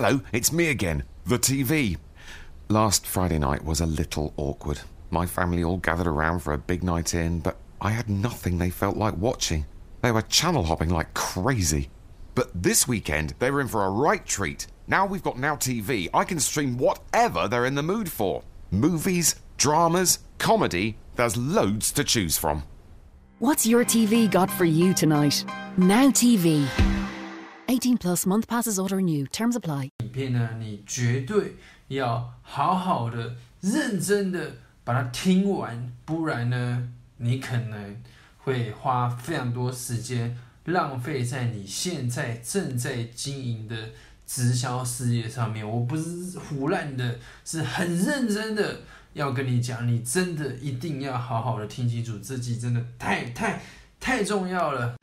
Hello, it's me again, the TV. Last Friday night was a little awkward. My family all gathered around for a big night in, but I had nothing they felt like watching. They were channel hopping like crazy. But this weekend, they were in for a right treat. Now we've got Now TV, I can stream whatever they're in the mood for movies, dramas, comedy, there's loads to choose from. What's your TV got for you tonight? Now TV. 18 plus month passes auto renew. Terms apply. 影片呢，你绝对要好好的、认真的把它听完，不然呢，你可能会花非常多时间浪费在你现在正在经营的直销事业上面。我不是胡乱的，是很认真的要跟你讲，你真的一定要好好的听清楚，这集真的太太太重要了。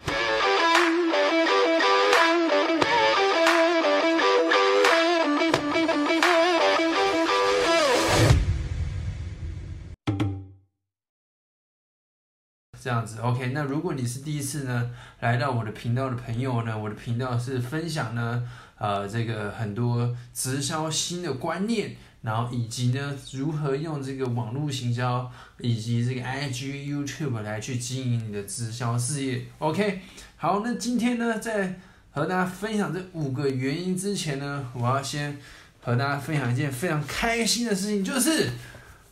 这样子，OK。那如果你是第一次呢来到我的频道的朋友呢，我的频道是分享呢，呃，这个很多直销新的观念，然后以及呢如何用这个网络行销以及这个 IG、YouTube 来去经营你的直销事业，OK。好，那今天呢，在和大家分享这五个原因之前呢，我要先和大家分享一件非常开心的事情，就是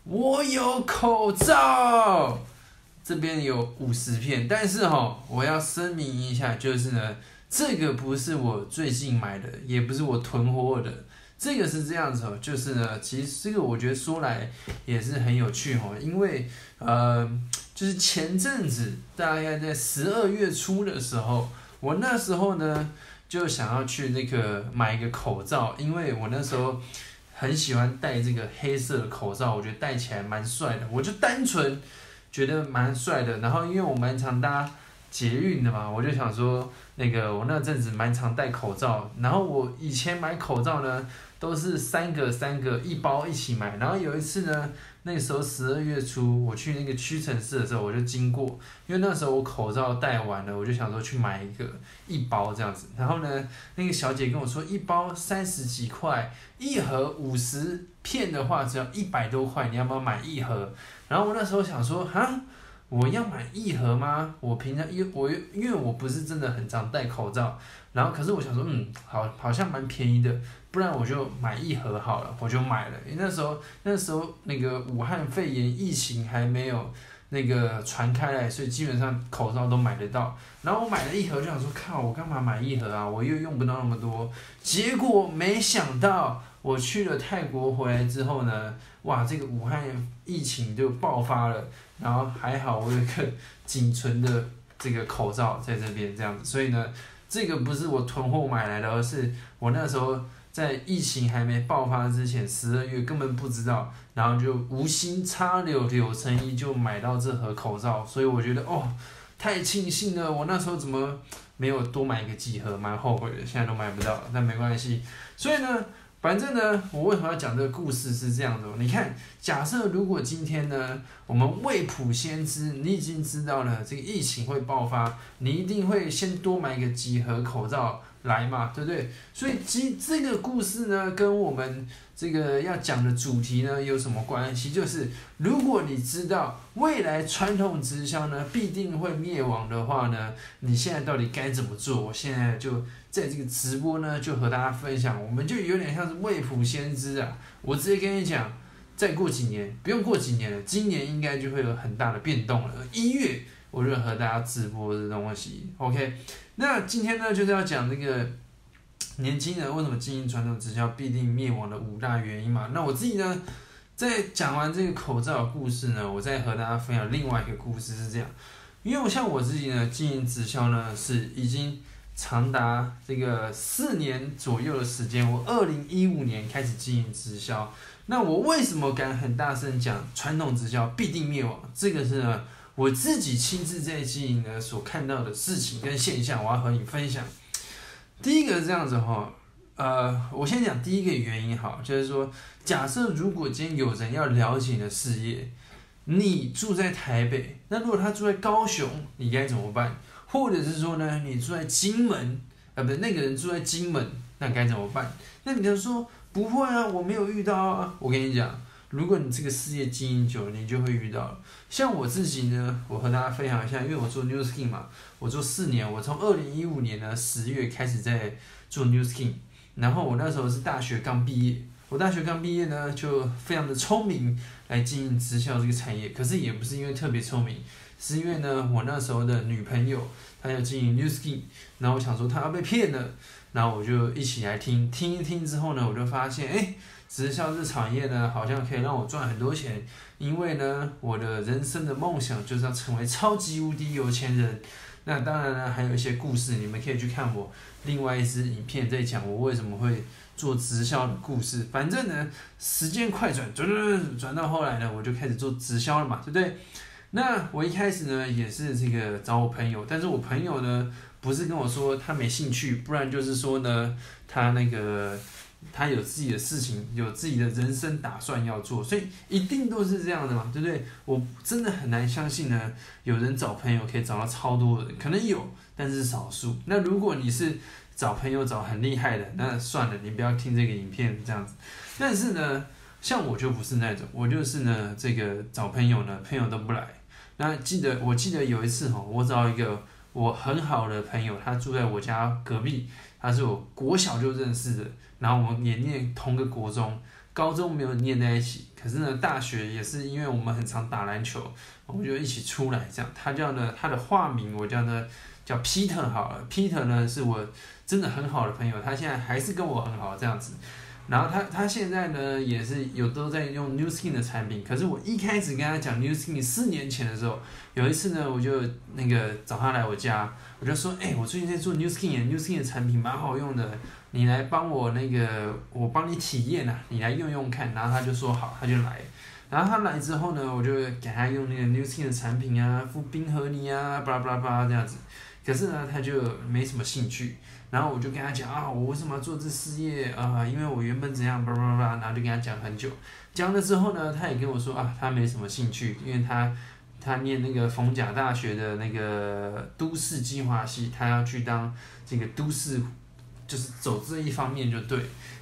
我有口罩。这边有五十片，但是哈，我要声明一下，就是呢，这个不是我最近买的，也不是我囤货的，这个是这样子哦，就是呢，其实这个我觉得说来也是很有趣哦，因为呃，就是前阵子大概在十二月初的时候，我那时候呢就想要去那个买一个口罩，因为我那时候很喜欢戴这个黑色的口罩，我觉得戴起来蛮帅的，我就单纯。觉得蛮帅的，然后因为我蛮常搭捷运的嘛，我就想说，那个我那阵子蛮常戴口罩，然后我以前买口罩呢，都是三个三个一包一起买，然后有一次呢，那时候十二月初我去那个屈臣氏的时候，我就经过，因为那时候我口罩戴完了，我就想说去买一个一包这样子，然后呢，那个小姐跟我说一包三十几块，一盒五十片的话只要一百多块，你要不要买一盒？然后我那时候想说，哈，我要买一盒吗？我平常因我因为我不是真的很常戴口罩，然后可是我想说，嗯，好，好像蛮便宜的，不然我就买一盒好了，我就买了。因为那时候那时候那个武汉肺炎疫情还没有那个传开来，所以基本上口罩都买得到。然后我买了一盒，就想说，靠，我干嘛买一盒啊？我又用不到那么多。结果没想到。我去了泰国回来之后呢，哇，这个武汉疫情就爆发了，然后还好我有一个 仅存的这个口罩在这边这样子，所以呢，这个不是我囤货买来的，而是我那时候在疫情还没爆发之前，十二月根本不知道，然后就无心插柳柳成荫就买到这盒口罩，所以我觉得哦，太庆幸了，我那时候怎么没有多买一个几盒，蛮后悔的，现在都买不到了，但没关系，所以呢。反正呢，我为什么要讲这个故事是这样的？你看，假设如果今天呢，我们未卜先知，你已经知道了这个疫情会爆发，你一定会先多买一个几盒口罩。来嘛，对不对？所以其这个故事呢，跟我们这个要讲的主题呢有什么关系？就是如果你知道未来传统直销呢必定会灭亡的话呢，你现在到底该怎么做？我现在就在这个直播呢，就和大家分享。我们就有点像是未卜先知啊！我直接跟你讲，再过几年，不用过几年了，今年应该就会有很大的变动了。一月。我就和大家直播这东西，OK。那今天呢，就是要讲这个年轻人为什么经营传统直销必定灭亡的五大原因嘛。那我自己呢，在讲完这个口罩故事呢，我再和大家分享另外一个故事是这样。因为我像我自己呢，经营直销呢，是已经长达这个四年左右的时间。我二零一五年开始经营直销，那我为什么敢很大声讲传统直销必定灭亡？这个是。我自己亲自在经营呢，所看到的事情跟现象，我要和你分享。第一个是这样子哈，呃，我先讲第一个原因哈，就是说，假设如果今天有人要了解你的事业，你住在台北，那如果他住在高雄，你该怎么办？或者是说呢，你住在金门，啊，不是，那个人住在金门。那该怎么办？那你就说不会啊，我没有遇到啊。我跟你讲，如果你这个事业经营久了，你就会遇到。像我自己呢，我和大家分享一下，因为我做 New Skin 嘛，我做四年，我从二零一五年呢十月开始在做 New Skin，然后我那时候是大学刚毕业，我大学刚毕业呢就非常的聪明来经营直销这个产业，可是也不是因为特别聪明，是因为呢我那时候的女朋友她要经营 New Skin，然后我想说她要被骗了。然后我就一起来听，听一听之后呢，我就发现，哎，直销这产业呢，好像可以让我赚很多钱。因为呢，我的人生的梦想就是要成为超级无敌有钱人。那当然呢，还有一些故事，你们可以去看我另外一支影片，在讲我为什么会做直销的故事。反正呢，时间快转，转转转转到后来呢，我就开始做直销了嘛，对不对？那我一开始呢，也是这个找我朋友，但是我朋友呢。不是跟我说他没兴趣，不然就是说呢，他那个他有自己的事情，有自己的人生打算要做，所以一定都是这样的嘛，对不对？我真的很难相信呢，有人找朋友可以找到超多人，可能有，但是少数。那如果你是找朋友找很厉害的，那算了，你不要听这个影片这样子。但是呢，像我就不是那种，我就是呢，这个找朋友呢，朋友都不来。那记得我记得有一次哈，我找一个。我很好的朋友，他住在我家隔壁，他是我国小就认识的，然后我们也念同个国中，高中没有念在一起，可是呢，大学也是因为我们很常打篮球，我们就一起出来这样。他叫呢，他的化名我叫呢叫 Peter 好了，Peter 呢是我真的很好的朋友，他现在还是跟我很好这样子。然后他他现在呢也是有都在用 New Skin 的产品，可是我一开始跟他讲 New Skin 四年前的时候，有一次呢我就那个找他来我家，我就说，哎，我最近在做 New Skin，New Skin 的产品蛮好用的，你来帮我那个我帮你体验啊，你来用用看。然后他就说好，他就来。然后他来之后呢，我就给他用那个 New Skin 的产品啊，敷冰河泥啊，巴拉巴拉巴拉这样子。可是呢，他就没什么兴趣。然后我就跟他讲啊，我为什么要做这事业啊？因为我原本怎样，巴拉巴拉，然后就跟他讲很久。讲了之后呢，他也跟我说啊，他没什么兴趣，因为他他念那个逢甲大学的那个都市计划系，他要去当这个都市，就是走这一方面就对。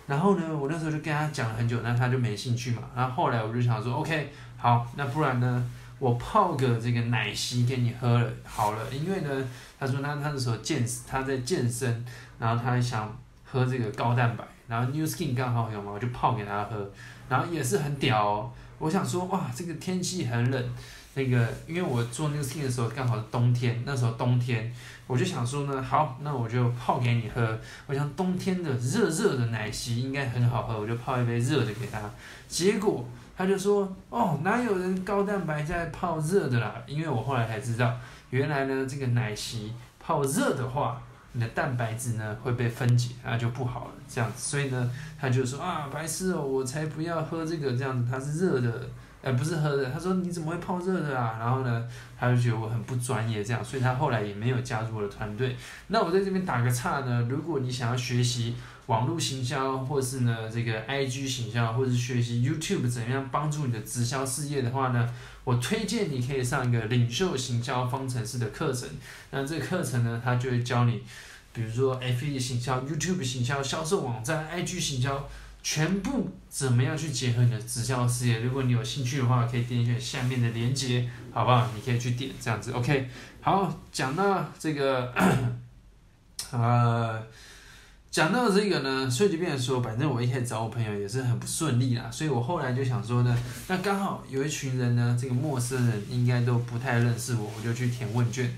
然后呢，我那时候就跟他讲了很久，那他就没兴趣嘛。然后后来我就想说，OK，好，那不然呢，我泡个这个奶昔给你喝了，好了，因为呢。他说他他那时候健他在健身，然后他想喝这个高蛋白，然后 New Skin 刚好有嘛，我就泡给他喝，然后也是很屌哦。我想说哇，这个天气很冷，那个因为我做 New Skin 的时候刚好是冬天，那时候冬天，我就想说呢，好，那我就泡给你喝。我想冬天的热热的奶昔应该很好喝，我就泡一杯热的给他。结果他就说哦，哪有人高蛋白在泡热的啦？因为我后来才知道。原来呢，这个奶昔泡热的话，你的蛋白质呢会被分解，那就不好了。这样子，所以呢，他就说啊，白痴哦，我才不要喝这个，这样子它是热的，呃，不是喝的。他说你怎么会泡热的啊？然后呢，他就觉得我很不专业，这样，所以他后来也没有加入我的团队。那我在这边打个岔呢，如果你想要学习。网络行销，或是呢这个 IG 行销，或是学习 YouTube 怎样帮助你的直销事业的话呢，我推荐你可以上一个领袖行销方程式的课程。那这个课程呢，他就会教你，比如说 FB 行销、YouTube 行销、销售网站、IG 行销，全部怎么样去结合你的直销事业。如果你有兴趣的话，可以点选下面的链接，好不好？你可以去点这样子。OK，好，讲到这个，呃。讲到这个呢，所以就变成说，反正我一开始找我朋友也是很不顺利啦，所以我后来就想说呢，那刚好有一群人呢，这个陌生人应该都不太认识我，我就去填问卷。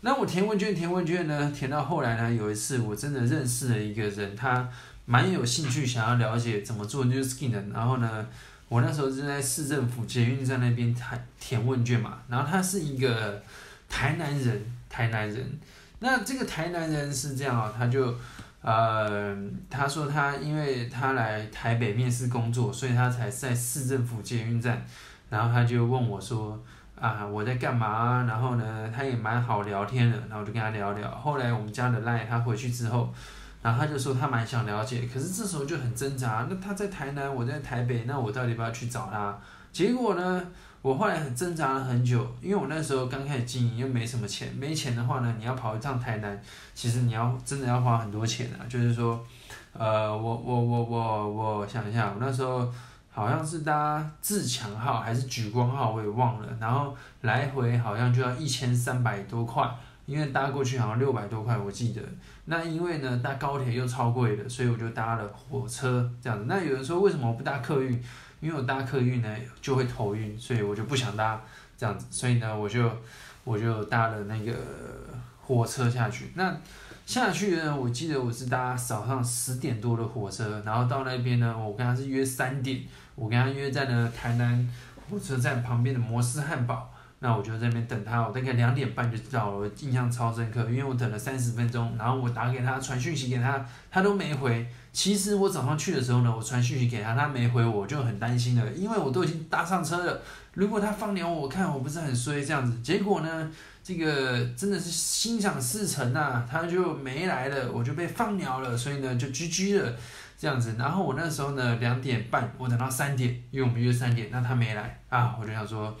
那我填问卷填问卷呢，填到后来呢，有一次我真的认识了一个人，他蛮有兴趣想要了解怎么做 New Skin 的，然后呢，我那时候是在市政府捷运站那边填填问卷嘛，然后他是一个台南人，台南人，那这个台南人是这样啊，他就。呃，他说他因为他来台北面试工作，所以他才在市政府捷运站，然后他就问我说啊我在干嘛？然后呢，他也蛮好聊天的，然后我就跟他聊聊。后来我们家的赖他回去之后，然后他就说他蛮想了解，可是这时候就很挣扎。那他在台南，我在台北，那我到底要不要去找他？结果呢？我后来很挣扎了很久，因为我那时候刚开始经营又没什么钱，没钱的话呢，你要跑一趟台南，其实你要真的要花很多钱啊。就是说，呃，我我我我我想一下，我那时候好像是搭自强号还是莒光号，我也忘了。然后来回好像就要一千三百多块，因为搭过去好像六百多块，我记得。那因为呢搭高铁又超贵的，所以我就搭了火车这样子。那有人说为什么我不搭客运？因为我搭客运呢就会头晕，所以我就不想搭这样子。所以呢我就我就搭了那个火车下去。那下去呢？我记得我是搭早上十点多的火车，然后到那边呢，我跟他是约三点，我跟他约在呢台南火车站旁边的摩斯汉堡，那我就在那边等他，我大概两点半就到了，印象超深刻，因为我等了三十分钟，然后我打给他传讯息给他，他都没回。其实我早上去的时候呢，我传讯息给他，他没回，我就很担心了，因为我都已经搭上车了，如果他放鸟我看，我不是很衰这样子。结果呢？这个真的是心想事成呐，他就没来了，我就被放鸟了，所以呢就 GG 了这样子。然后我那时候呢两点半，我等到三点，因为我们约三点，那他没来啊，我就想说，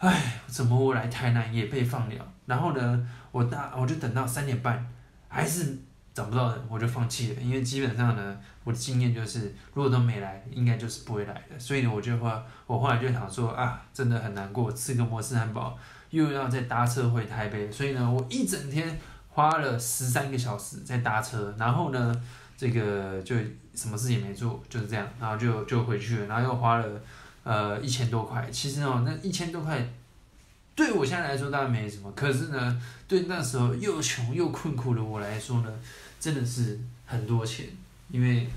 哎，怎么我来台南也被放了？然后呢，我大我就等到三点半，还是找不到人，我就放弃了，因为基本上呢，我的经验就是，如果都没来，应该就是不会来的。所以呢，我就话，我后来就想说啊，真的很难过，吃个摩斯汉堡。又要再搭车回台北，所以呢，我一整天花了十三个小时在搭车，然后呢，这个就什么事也没做，就是这样，然后就就回去了，然后又花了呃一千多块。其实哦，那一千多块对我现在来说当然没什么，可是呢，对那时候又穷又困苦的我来说呢，真的是很多钱，因为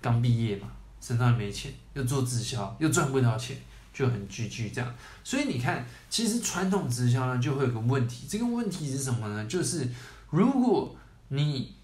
刚毕业嘛，身上没钱，又做直销，又赚不到钱。就很聚聚这样，所以你看，其实传统直销呢就会有个问题，这个问题是什么呢？就是如果你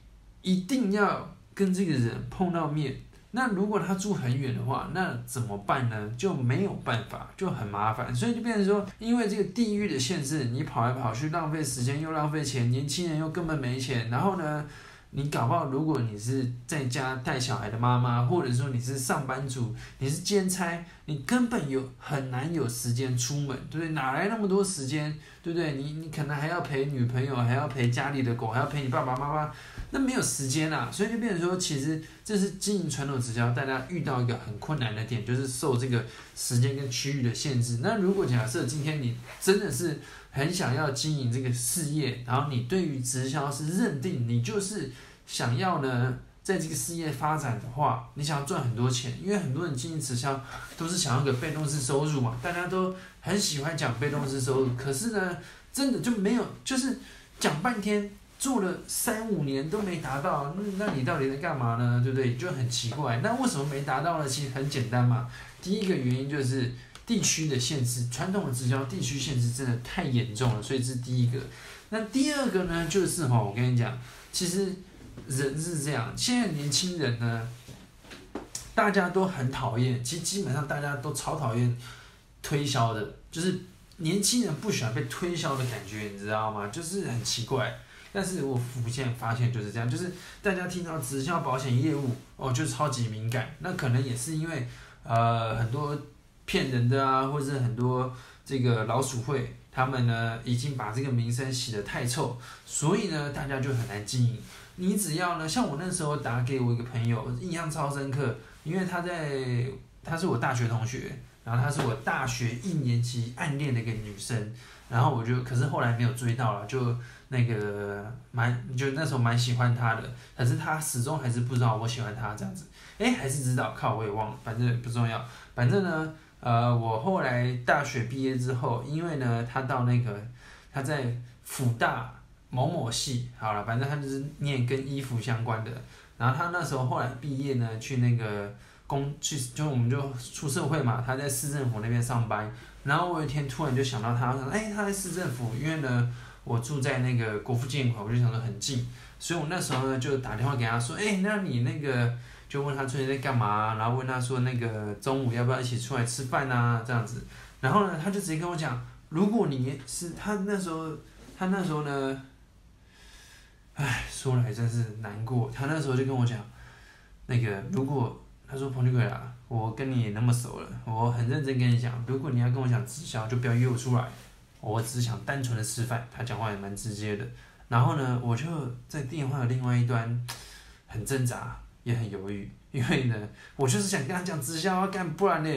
一定要跟这个人碰到面，那如果他住很远的话，那怎么办呢？就没有办法，就很麻烦，所以就变成说，因为这个地域的限制，你跑来跑去浪费时间又浪费钱，年轻人又根本没钱，然后呢？你搞不好，如果你是在家带小孩的妈妈，或者说你是上班族，你是兼差，你根本有很难有时间出门，对不对？哪来那么多时间，对不对？你你可能还要陪女朋友，还要陪家里的狗，还要陪你爸爸妈妈，那没有时间啊。所以就变成说，其实这是经营传统直销，大家遇到一个很困难的点，就是受这个时间跟区域的限制。那如果假设今天你真的是很想要经营这个事业，然后你对于直销是认定你就是。想要呢，在这个事业发展的话，你想要赚很多钱，因为很多人经营直销都是想要个被动式收入嘛，大家都很喜欢讲被动式收入，可是呢，真的就没有，就是讲半天，做了三五年都没达到，那那你到底在干嘛呢？对不对？就很奇怪。那为什么没达到呢？其实很简单嘛，第一个原因就是地区的限制，传统的直销地区限制真的太严重了，所以这是第一个。那第二个呢，就是哈，我跟你讲，其实。人是这样，现在年轻人呢，大家都很讨厌，其实基本上大家都超讨厌推销的，就是年轻人不喜欢被推销的感觉，你知道吗？就是很奇怪。但是我福建发现就是这样，就是大家听到直销保险业务哦，就超级敏感。那可能也是因为呃很多骗人的啊，或者是很多这个老鼠会，他们呢已经把这个名声洗得太臭，所以呢大家就很难经营。你只要呢，像我那时候打给我一个朋友，印象超深刻，因为他在，他是我大学同学，然后他是我大学一年级暗恋的一个女生，然后我就，可是后来没有追到了，就那个蛮，就那时候蛮喜欢她的，可是她始终还是不知道我喜欢她这样子，哎，还是知道，靠，我也忘了，反正不重要，反正呢，呃，我后来大学毕业之后，因为呢，他到那个他在辅大。某某系好了，反正他就是念跟衣服相关的。然后他那时候后来毕业呢，去那个工去，就我们就出社会嘛。他在市政府那边上班。然后我有一天突然就想到他，说：“哎，他在市政府，因为呢我住在那个国父纪念馆，我就想说很近。所以我那时候呢就打电话给他说：，哎，那你那个就问他最近在干嘛？然后问他说那个中午要不要一起出来吃饭啊？这样子。然后呢他就直接跟我讲，如果你是他那时候，他那时候呢。唉，说来真是难过。他那时候就跟我讲，那个如果他说彭丽贵啊，我跟你那么熟了，我很认真跟你讲，如果你要跟我讲直销，就不要约我出来，我只想单纯的吃饭。他讲话也蛮直接的。然后呢，我就在电话的另外一端很挣扎，也很犹豫，因为呢，我就是想跟他讲直销啊，干不然呢，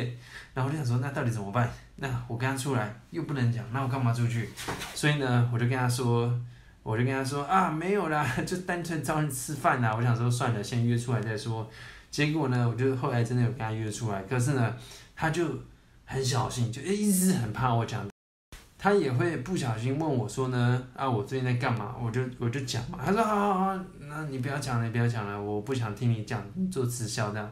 然后我就想说，那到底怎么办？那我跟他出来又不能讲，那我干嘛出去？所以呢，我就跟他说，我就跟他说啊，没有啦，就单纯找你吃饭啦。我想说算了，先约出来再说。结果呢，我就后来真的有跟他约出来，可是呢，他就很小心，就一直很怕我讲。他也会不小心问我说呢，啊，我最近在干嘛？我就我就讲嘛。他说好好好，那你不要讲了，你不要讲了，我不想听你讲做直销这样，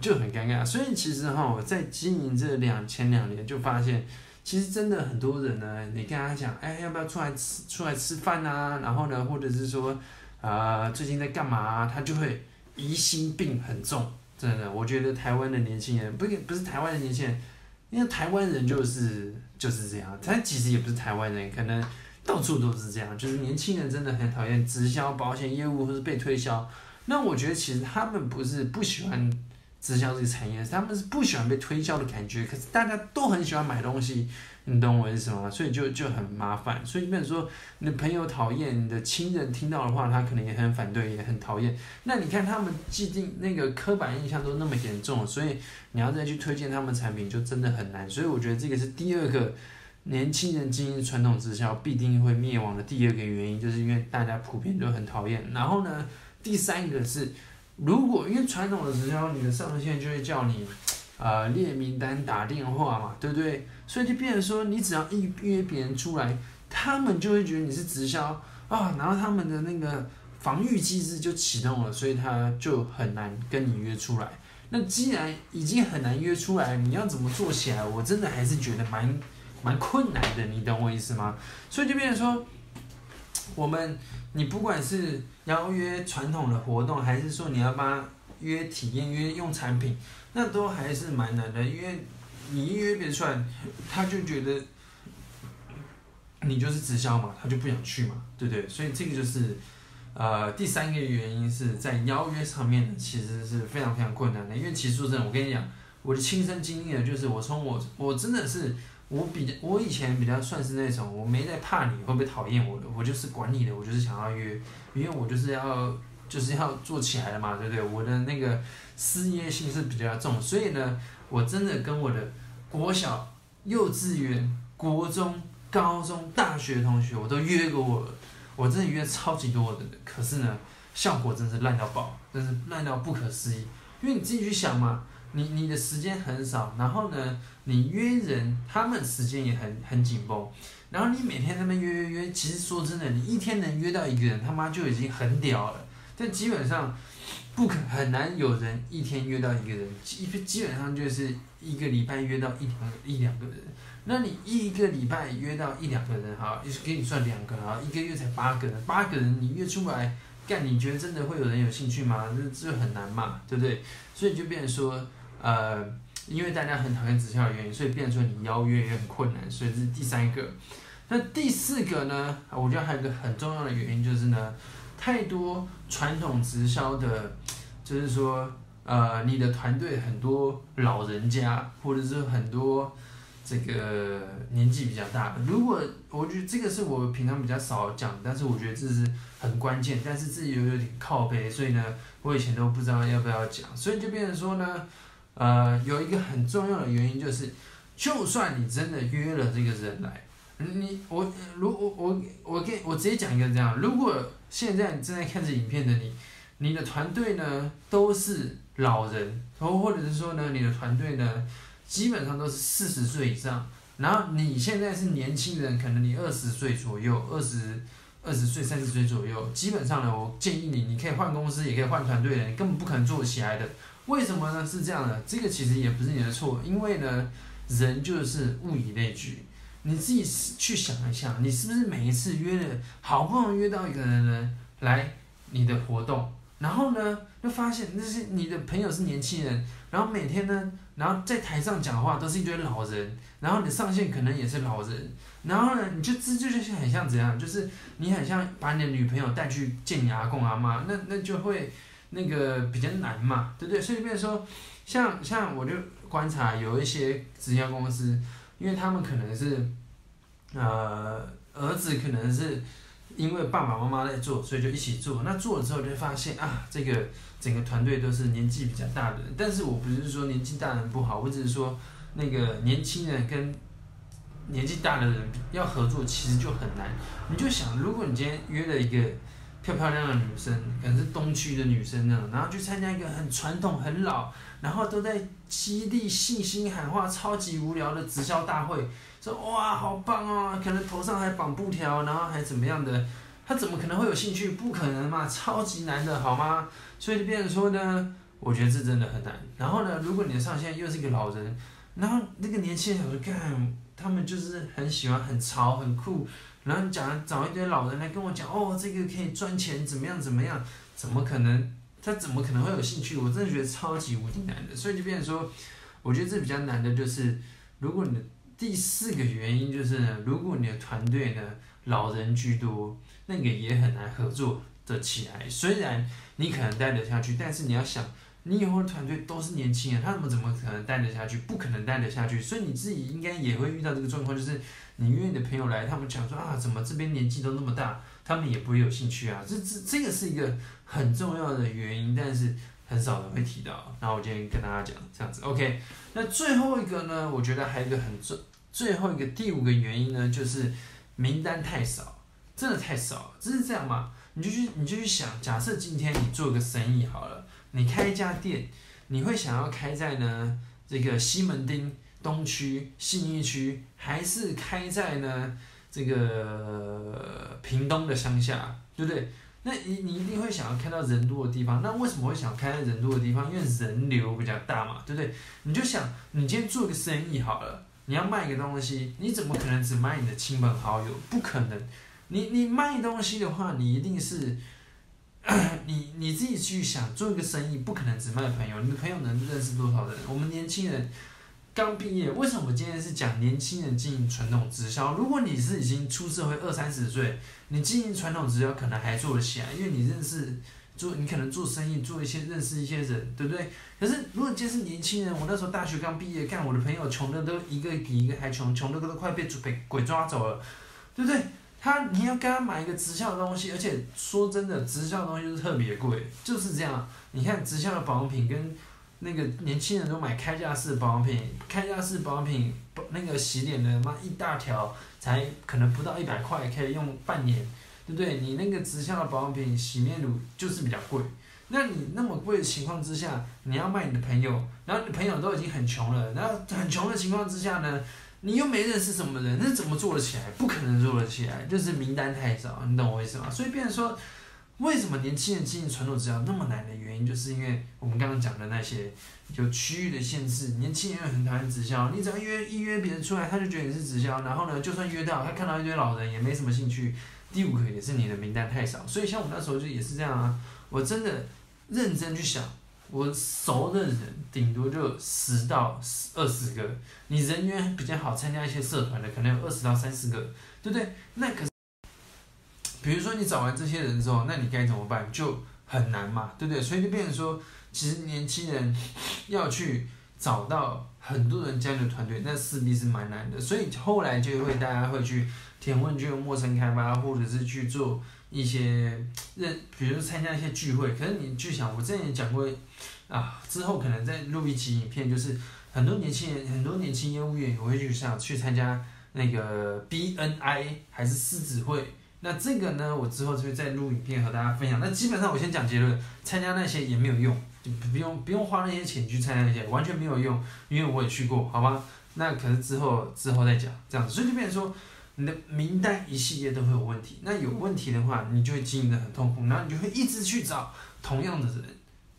就很尴尬。所以其实哈，我在经营这两前两年就发现，其实真的很多人呢，你跟他讲，哎，要不要出来吃出来吃饭啊？然后呢，或者是说，啊，最近在干嘛？他就会疑心病很重，真的。我觉得台湾的年轻人，不不是台湾的年轻人，因为台湾人就是。就是这样，他其实也不是台湾人，可能到处都是这样。就是年轻人真的很讨厌直销、保险业务或是被推销。那我觉得其实他们不是不喜欢直销这个产业，他们是不喜欢被推销的感觉。可是大家都很喜欢买东西。你懂我意思吗？所以就就很麻烦。所以，比如说你的朋友讨厌，你的亲人听到的话，他可能也很反对，也很讨厌。那你看他们既定那个刻板印象都那么严重，所以你要再去推荐他们产品，就真的很难。所以我觉得这个是第二个年轻人经营传统直销必定会灭亡的第二个原因，就是因为大家普遍都很讨厌。然后呢，第三个是，如果因为传统的直销，你的上线就会叫你。呃，列名单打电话嘛，对不对？所以就变成说，你只要一约别人出来，他们就会觉得你是直销啊，然后他们的那个防御机制就启动了，所以他就很难跟你约出来。那既然已经很难约出来，你要怎么做起来？我真的还是觉得蛮蛮困难的，你懂我意思吗？所以就变成说，我们你不管是邀约传统的活动，还是说你要帮约体验、约用产品。那都还是蛮难的，因为你一约别人出来，他就觉得你就是直销嘛，他就不想去嘛，对不对？所以这个就是，呃，第三个原因是在邀约上面其实是非常非常困难的。因为其实说真的，我跟你讲，我的亲身经历呢，就是我从我我真的是我比较我以前比较算是那种我没在怕你会不会讨厌我的，我就是管你的，我就是想要约，因为我就是要就是要做起来的嘛，对不对？我的那个。事业心是比较重，所以呢，我真的跟我的国小、幼稚园、国中、高中、大学同学，我都约过我，我真的约超级多的，可是呢，效果真是烂到爆，真是烂到不可思议。因为你自己去想嘛，你你的时间很少，然后呢，你约人，他们时间也很很紧绷，然后你每天他们约约约，其实说真的，你一天能约到一个人，他妈就已经很屌了，但基本上。不可很难有人一天约到一个人，基基本上就是一个礼拜约到一两一两个人。那你一个礼拜约到一两个人，哈，就是给你算两个啊，一个月才八个人，八个人你约出来干，你觉得真的会有人有兴趣吗？这这很难嘛，对不对？所以就变成说，呃，因为大家很讨厌直销的原因，所以变成说你邀约也很困难，所以这是第三个。那第四个呢？我觉得还有一个很重要的原因就是呢。太多传统直销的，就是说，呃，你的团队很多老人家，或者是很多这个年纪比较大。如果我觉得这个是我平常比较少讲，但是我觉得这是很关键，但是自己又有点靠背，所以呢，我以前都不知道要不要讲，所以就变成说呢，呃，有一个很重要的原因就是，就算你真的约了这个人来，你我如我我我给我直接讲一个这样，如果。现在正在看着影片的你，你的团队呢都是老人，或或者是说呢，你的团队呢基本上都是四十岁以上，然后你现在是年轻人，可能你二十岁左右，二十二十岁、三十岁左右，基本上呢，我建议你，你可以换公司，也可以换团队的，你根本不可能做起来的。为什么呢？是这样的，这个其实也不是你的错，因为呢，人就是物以类聚。你自己去想一下，你是不是每一次约了，好不容易约到一个人呢，来你的活动，然后呢，就发现那些你的朋友是年轻人，然后每天呢，然后在台上讲话都是一堆老人，然后你上线可能也是老人，然后呢，你就这就就是很像怎样，就是你很像把你的女朋友带去见你阿公阿妈，那那就会那个比较难嘛，对不对？所以变说，像像我就观察有一些直销公司。因为他们可能是，呃，儿子可能是因为爸爸妈妈在做，所以就一起做。那做了之后就发现啊，这个整个团队都是年纪比较大的人。但是我不是说年纪大的人不好，我只是说那个年轻人跟年纪大的人要合作，其实就很难。你就想，如果你今天约了一个漂漂亮的女生，可能是东区的女生那种，然后去参加一个很传统、很老，然后都在激励、信心喊话、超级无聊的直销大会。说哇，好棒哦！可能头上还绑布条，然后还怎么样的？他怎么可能会有兴趣？不可能嘛，超级难的，好吗？所以就变成说呢，我觉得这真的很难。然后呢，如果你的上线又是一个老人，然后那个年轻人想说，干，他们就是很喜欢很潮很酷，然后讲找一堆老人来跟我讲，哦，这个可以赚钱，怎么样怎么样？怎么可能？他怎么可能会有兴趣？我真的觉得超级无敌难的。所以就变成说，我觉得这比较难的就是，如果你的。第四个原因就是，如果你的团队呢老人居多，那个也很难合作的起来。虽然你可能待得下去，但是你要想，你以后的团队都是年轻人，他们怎么可能待得下去？不可能待得下去。所以你自己应该也会遇到这个状况，就是你约你的朋友来，他们讲说啊，怎么这边年纪都那么大，他们也不会有兴趣啊。这这这个是一个很重要的原因，但是。很少人会提到，然后我今天跟大家讲这样子，OK。那最后一个呢，我觉得还有一个很重，最后一个第五个原因呢，就是名单太少，真的太少。真是这样吗？你就去，你就去想，假设今天你做个生意好了，你开一家店，你会想要开在呢这个西门町东区信义区，还是开在呢这个屏东的乡下，对不对？那你你一定会想要看到人多的地方，那为什么会想开在人多的地方？因为人流比较大嘛，对不对？你就想，你今天做个生意好了，你要卖个东西，你怎么可能只卖你的亲朋好友？不可能，你你卖东西的话，你一定是，你你自己去想，做一个生意不可能只卖朋友，你的朋友能认识多少人？我们年轻人。刚毕业，为什么今天是讲年轻人经营传统直销？如果你是已经出社会二三十岁，你经营传统直销可能还做得起来，因为你认识做，你可能做生意做一些认识一些人，对不对？可是如果今天是年轻人，我那时候大学刚毕业，干我的朋友穷的都一个比一个还穷，穷的都快被被鬼抓走了，对不对？他你要跟他买一个直销的东西，而且说真的，直销的东西就是特别贵，就是这样。你看直销的保养品跟。那个年轻人都买开架式保养品，开架式保养品，那个洗脸的妈一大条才可能不到一百块，可以用半年，对不对？你那个直销的保养品洗面乳就是比较贵，那你那么贵的情况之下，你要卖你的朋友，然后你朋友都已经很穷了，然后很穷的情况之下呢，你又没认识什么人，那怎么做得起来？不可能做得起来，就是名单太少，你懂我意思吗？所以变成说。为什么年轻人经营传统直销那么难的原因，就是因为我们刚刚讲的那些有区域的限制。年轻人很讨厌直销，你只要约一约别人出来，他就觉得你是直销。然后呢，就算约到，他看到一堆老人也没什么兴趣。第五个也是你的名单太少，所以像我那时候就也是这样啊。我真的认真去想，我熟的人顶多就十到二十个。你人缘比较好，参加一些社团的，可能有二十到三十个，对不对？那可。比如说你找完这些人之后，那你该怎么办？就很难嘛，对不对？所以就变成说，其实年轻人要去找到很多人加入团队，那势必是蛮难的。所以后来就会大家会去填问卷、陌生开发，或者是去做一些认，比如参加一些聚会。可是你去想，我之前也讲过啊，之后可能再录一期影片，就是很多年轻人、很多年轻业务员也会去想去参加那个 BNI 还是狮子会。那这个呢，我之后就会再录影片和大家分享。那基本上我先讲结论，参加那些也没有用，就不用不用花那些钱去参加那些，完全没有用，因为我也去过，好吧？那可是之后之后再讲，这样子，所以就变成说，你的名单一系列都会有问题。那有问题的话，你就会经营的很痛苦，然后你就会一直去找同样的人，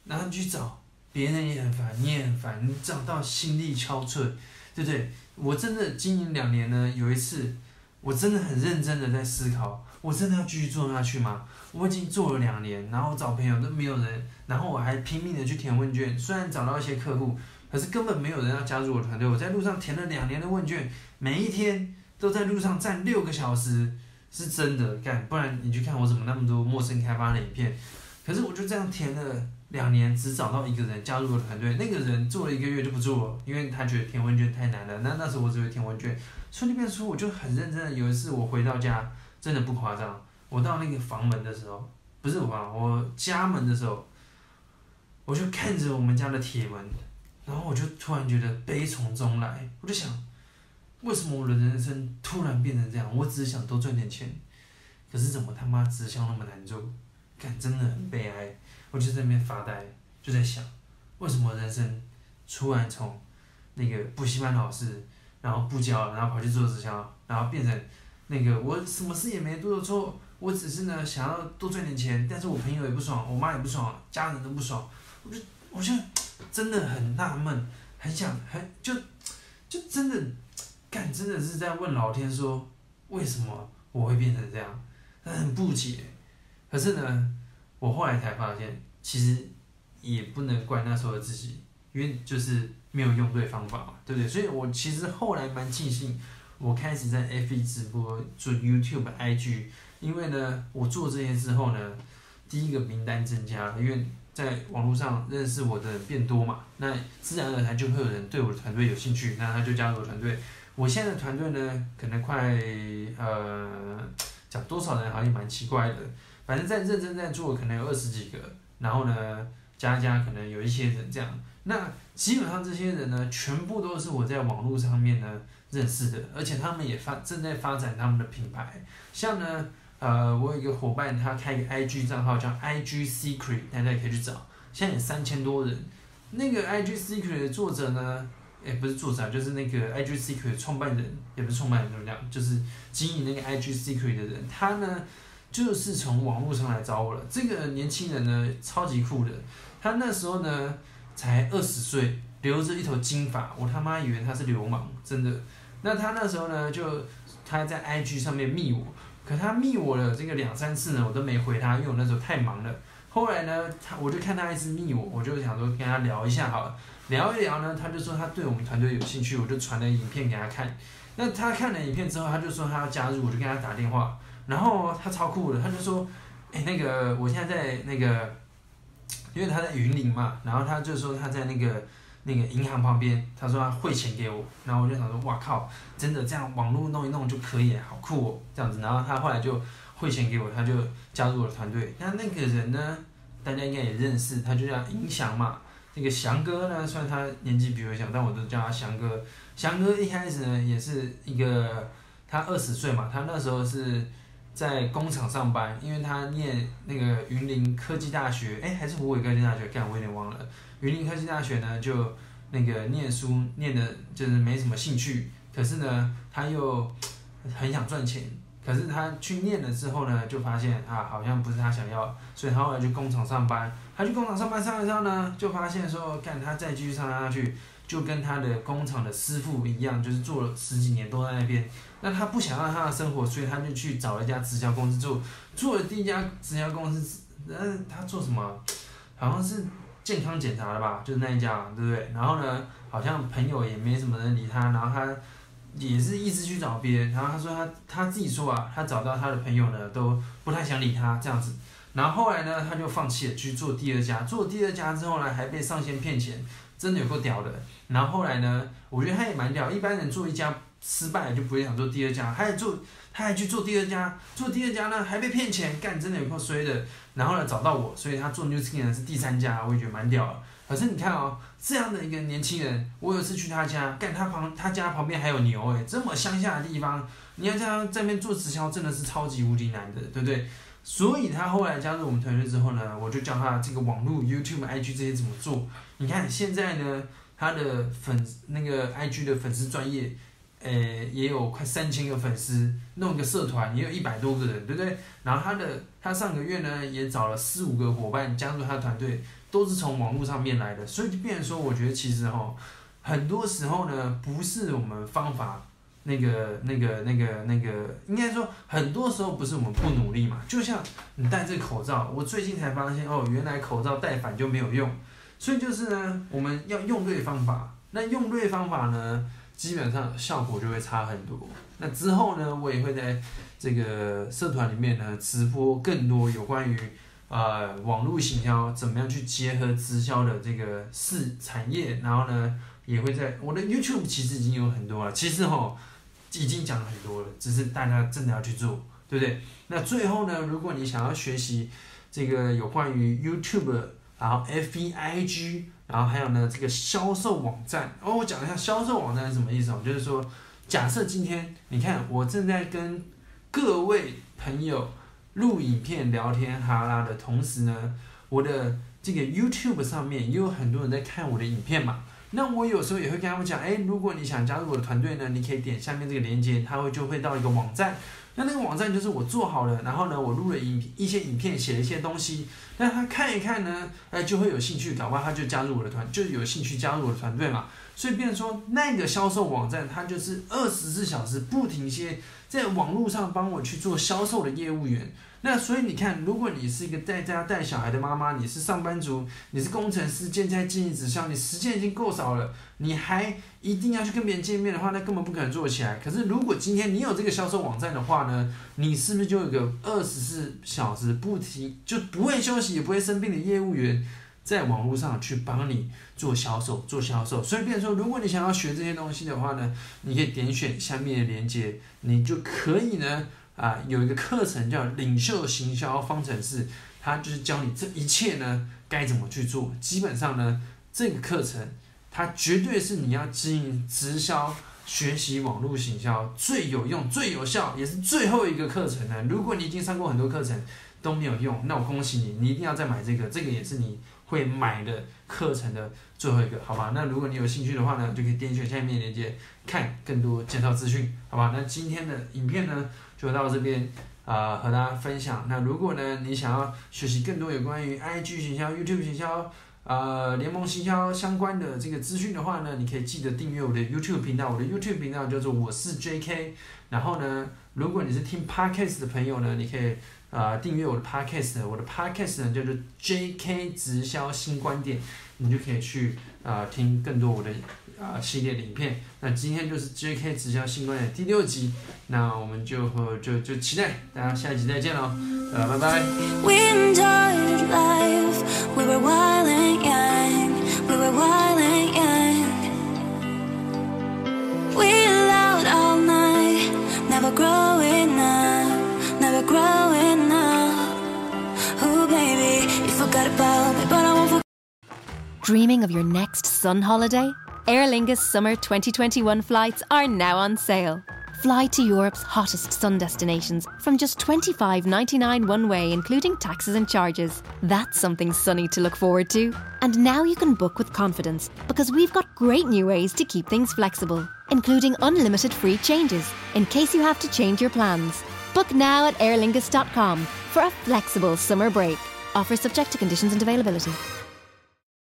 然后去找别人也很烦，你也很烦，你找到心力憔悴，对不对？我真的经营两年呢，有一次我真的很认真的在思考。我真的要继续做下去吗？我已经做了两年，然后找朋友都没有人，然后我还拼命的去填问卷，虽然找到一些客户，可是根本没有人要加入我团队。我在路上填了两年的问卷，每一天都在路上站六个小时，是真的干，不然你去看我怎么那么多陌生开发的影片。可是我就这样填了两年，只找到一个人加入我团队，那个人做了一个月就不做了，因为他觉得填问卷太难了。那那时候我只会填问卷，所以那边说我就很认真的。有一次我回到家。真的不夸张，我到那个房门的时候，不是我房，我家门的时候，我就看着我们家的铁门，然后我就突然觉得悲从中来，我就想，为什么我的人生突然变成这样？我只是想多赚点钱，可是怎么他妈直销那么难做？感真的很悲哀。我就在那边发呆，就在想，为什么人生突然从那个补习班老师，然后不教，然后跑去做直销，然后变成那个我什么事也没做错，我只是呢想要多赚点钱，但是我朋友也不爽，我妈也不爽，家人都不爽，我就我就真的很纳闷，很想很就就真的干真的是在问老天说，为什么我会变成这样？很不解。可是呢，我后来才发现，其实也不能怪那时候的自己，因为就是没有用对方法嘛，对不对？所以我其实后来蛮庆幸，我开始在 F 1直播做 YouTube、IG，因为呢，我做这些之后呢，第一个名单增加了，因为在网络上认识我的人变多嘛，那自然而然就会有人对我的团队有兴趣，那他就加入我团队。我现在的团队呢，可能快呃讲多少人好像蛮奇怪的。反正在认真在做，可能有二十几个，然后呢，家家可能有一些人这样。那基本上这些人呢，全部都是我在网络上面呢认识的，而且他们也发正在发展他们的品牌。像呢，呃，我有一个伙伴，他开一个 IG 账号叫 IG Secret，大家也可以去找，现在有三千多人。那个 IG Secret 的作者呢，也不是作者，就是那个 IG Secret 的创办人，也不是创办人怎么样，就是经营那个 IG Secret 的人，他呢。就是从网络上来找我了。这个年轻人呢，超级酷的。他那时候呢，才二十岁，留着一头金发，我他妈以为他是流氓，真的。那他那时候呢，就他在 IG 上面密我，可他密我了这个两三次呢，我都没回他，因为我那时候太忙了。后来呢，他我就看他一直密我，我就想说跟他聊一下好了。聊一聊呢，他就说他对我们团队有兴趣，我就传了影片给他看。那他看了影片之后，他就说他要加入，我就跟他打电话。然后他超酷的，他就说，哎，那个我现在在那个，因为他在云林嘛，然后他就说他在那个那个银行旁边，他说他汇钱给我，然后我就想说，哇靠，真的这样网络弄一弄就可以，好酷哦，这样子，然后他后来就汇钱给我，他就加入我的团队。那那个人呢，大家应该也认识，他就叫银翔嘛。这个翔哥呢，虽然他年纪比我小，但我都叫他翔哥。翔哥一开始呢，也是一个他二十岁嘛，他那时候是。在工厂上班，因为他念那个云林科技大学，哎，还是湖北科技大学，干我有点忘了。云林科技大学呢，就那个念书念的，就是没什么兴趣，可是呢，他又 很想赚钱。可是他去念了之后呢，就发现啊，好像不是他想要，所以他后来去工厂上班。他去工厂上班上一上呢，就发现说，干他再继续上下去。就跟他的工厂的师傅一样，就是做了十几年都在那边。那他不想要他的生活，所以他就去找了一家直销公司做。做了第一家直销公司，那，他做什么？好像是健康检查的吧，就是那一家，对不对？然后呢，好像朋友也没什么人理他，然后他也是一直去找别人。然后他说他他自己说啊，他找到他的朋友呢，都不太想理他这样子。然后后来呢，他就放弃了去做第二家。做第二家之后呢，还被上线骗钱。真的有够屌的，然后后来呢？我觉得他也蛮屌。一般人做一家失败就不会想做第二家，他还做，他还去做第二家，做第二家呢还被骗钱，干真的有够衰的。然后呢找到我，所以他做 New Skin 是第三家，我也觉得蛮屌的。可是你看哦，这样的一个年轻人，我有一次去他家，干他旁他家旁边还有牛诶，这么乡下的地方，你要这样在那边做直销，真的是超级无敌难的，对不对？所以他后来加入我们团队之后呢，我就教他这个网络 YouTube、IG 这些怎么做。你看现在呢，他的粉那个 IG 的粉丝专业，呃，也有快三千个粉丝，弄个社团也有一百多个人，对不对？然后他的他上个月呢也找了四五个伙伴加入他的团队，都是从网络上面来的。所以就变成说，我觉得其实哈，很多时候呢，不是我们方法。那个、那个、那个、那个，应该说，很多时候不是我们不努力嘛。就像你戴这个口罩，我最近才发现哦，原来口罩戴反就没有用。所以就是呢，我们要用对方法。那用对方法呢，基本上效果就会差很多。那之后呢，我也会在这个社团里面呢，直播更多有关于呃网络行销怎么样去结合直销的这个事产业。然后呢，也会在我的 YouTube 其实已经有很多了。其实哈。已经讲了很多了，只是大家真的要去做，对不对？那最后呢，如果你想要学习这个有关于 YouTube，然后 FBIG，然后还有呢这个销售网站，哦，我讲一下销售网站是什么意思哦，就是说，假设今天你看我正在跟各位朋友录影片聊天哈啦的同时呢，我的这个 YouTube 上面也有很多人在看我的影片嘛。那我有时候也会跟他们讲，哎，如果你想加入我的团队呢，你可以点下面这个链接，它会就会到一个网站。那那个网站就是我做好了，然后呢，我录了影一些影片，写了一些东西，那他看一看呢，哎，就会有兴趣，搞不好他就加入我的团，就有兴趣加入我的团队嘛。所以变说，那个销售网站，它就是二十四小时不停歇，在网络上帮我去做销售的业务员。那所以你看，如果你是一个在家带小孩的妈妈，你是上班族，你是工程师，现在经营直销，你时间已经够少了，你还一定要去跟别人见面的话，那根本不可能做起来。可是如果今天你有这个销售网站的话呢，你是不是就有个二十四小时不停就不会休息也不会生病的业务员，在网络上去帮你做销售做销售？所以变成说，如果你想要学这些东西的话呢，你可以点选下面的链接，你就可以呢。啊，有一个课程叫领袖行销方程式，它就是教你这一切呢该怎么去做。基本上呢，这个课程它绝对是你要经营直销、学习网络行销最有用、最有效，也是最后一个课程呢。如果你已经上过很多课程都没有用，那我恭喜你，你一定要再买这个，这个也是你会买的课程的最后一个，好吧？那如果你有兴趣的话呢，就可以点选下面链接看更多介绍资讯，好吧？那今天的影片呢？就到这边啊，和大家分享。那如果呢，你想要学习更多有关于 IG 行销、YouTube 行销、呃联盟行销相关的这个资讯的话呢，你可以记得订阅我的 YouTube 频道。我的 YouTube 频道叫做我是 JK。然后呢，如果你是听 Podcast 的朋友呢，你可以呃订阅我的 Podcast。我的 Podcast 呢叫做 JK 直销新观点，你就可以去呃听更多我的。啊，系列的影片，那今天就是 J.K. 直销新观点第六集，那我们就就就期待大家下一集再见喽，呃，拜拜。Dreaming of your next sun holiday? Aer Lingus summer 2021 flights are now on sale. Fly to Europe's hottest sun destinations from just $25.99 one way, including taxes and charges. That's something sunny to look forward to. And now you can book with confidence because we've got great new ways to keep things flexible, including unlimited free changes in case you have to change your plans. Book now at airlingus.com for a flexible summer break. Offer subject to conditions and availability.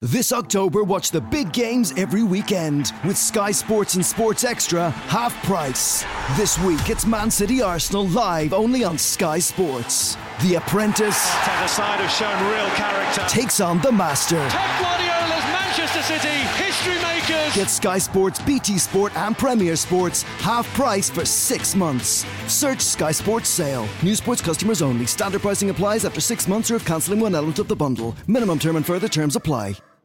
This October, watch the big games every weekend with Sky Sports and Sports Extra half price. This week, it's Man City Arsenal live only on Sky Sports. The Apprentice side have shown real character. takes on the Master. Pep Guardiola's Manchester City, history makers. Get Sky Sports, BT Sport, and Premier Sports half price for six months. Search Sky Sports Sale. New sports customers only. Standard pricing applies after six months or if cancelling one element of the bundle. Minimum term and further terms apply.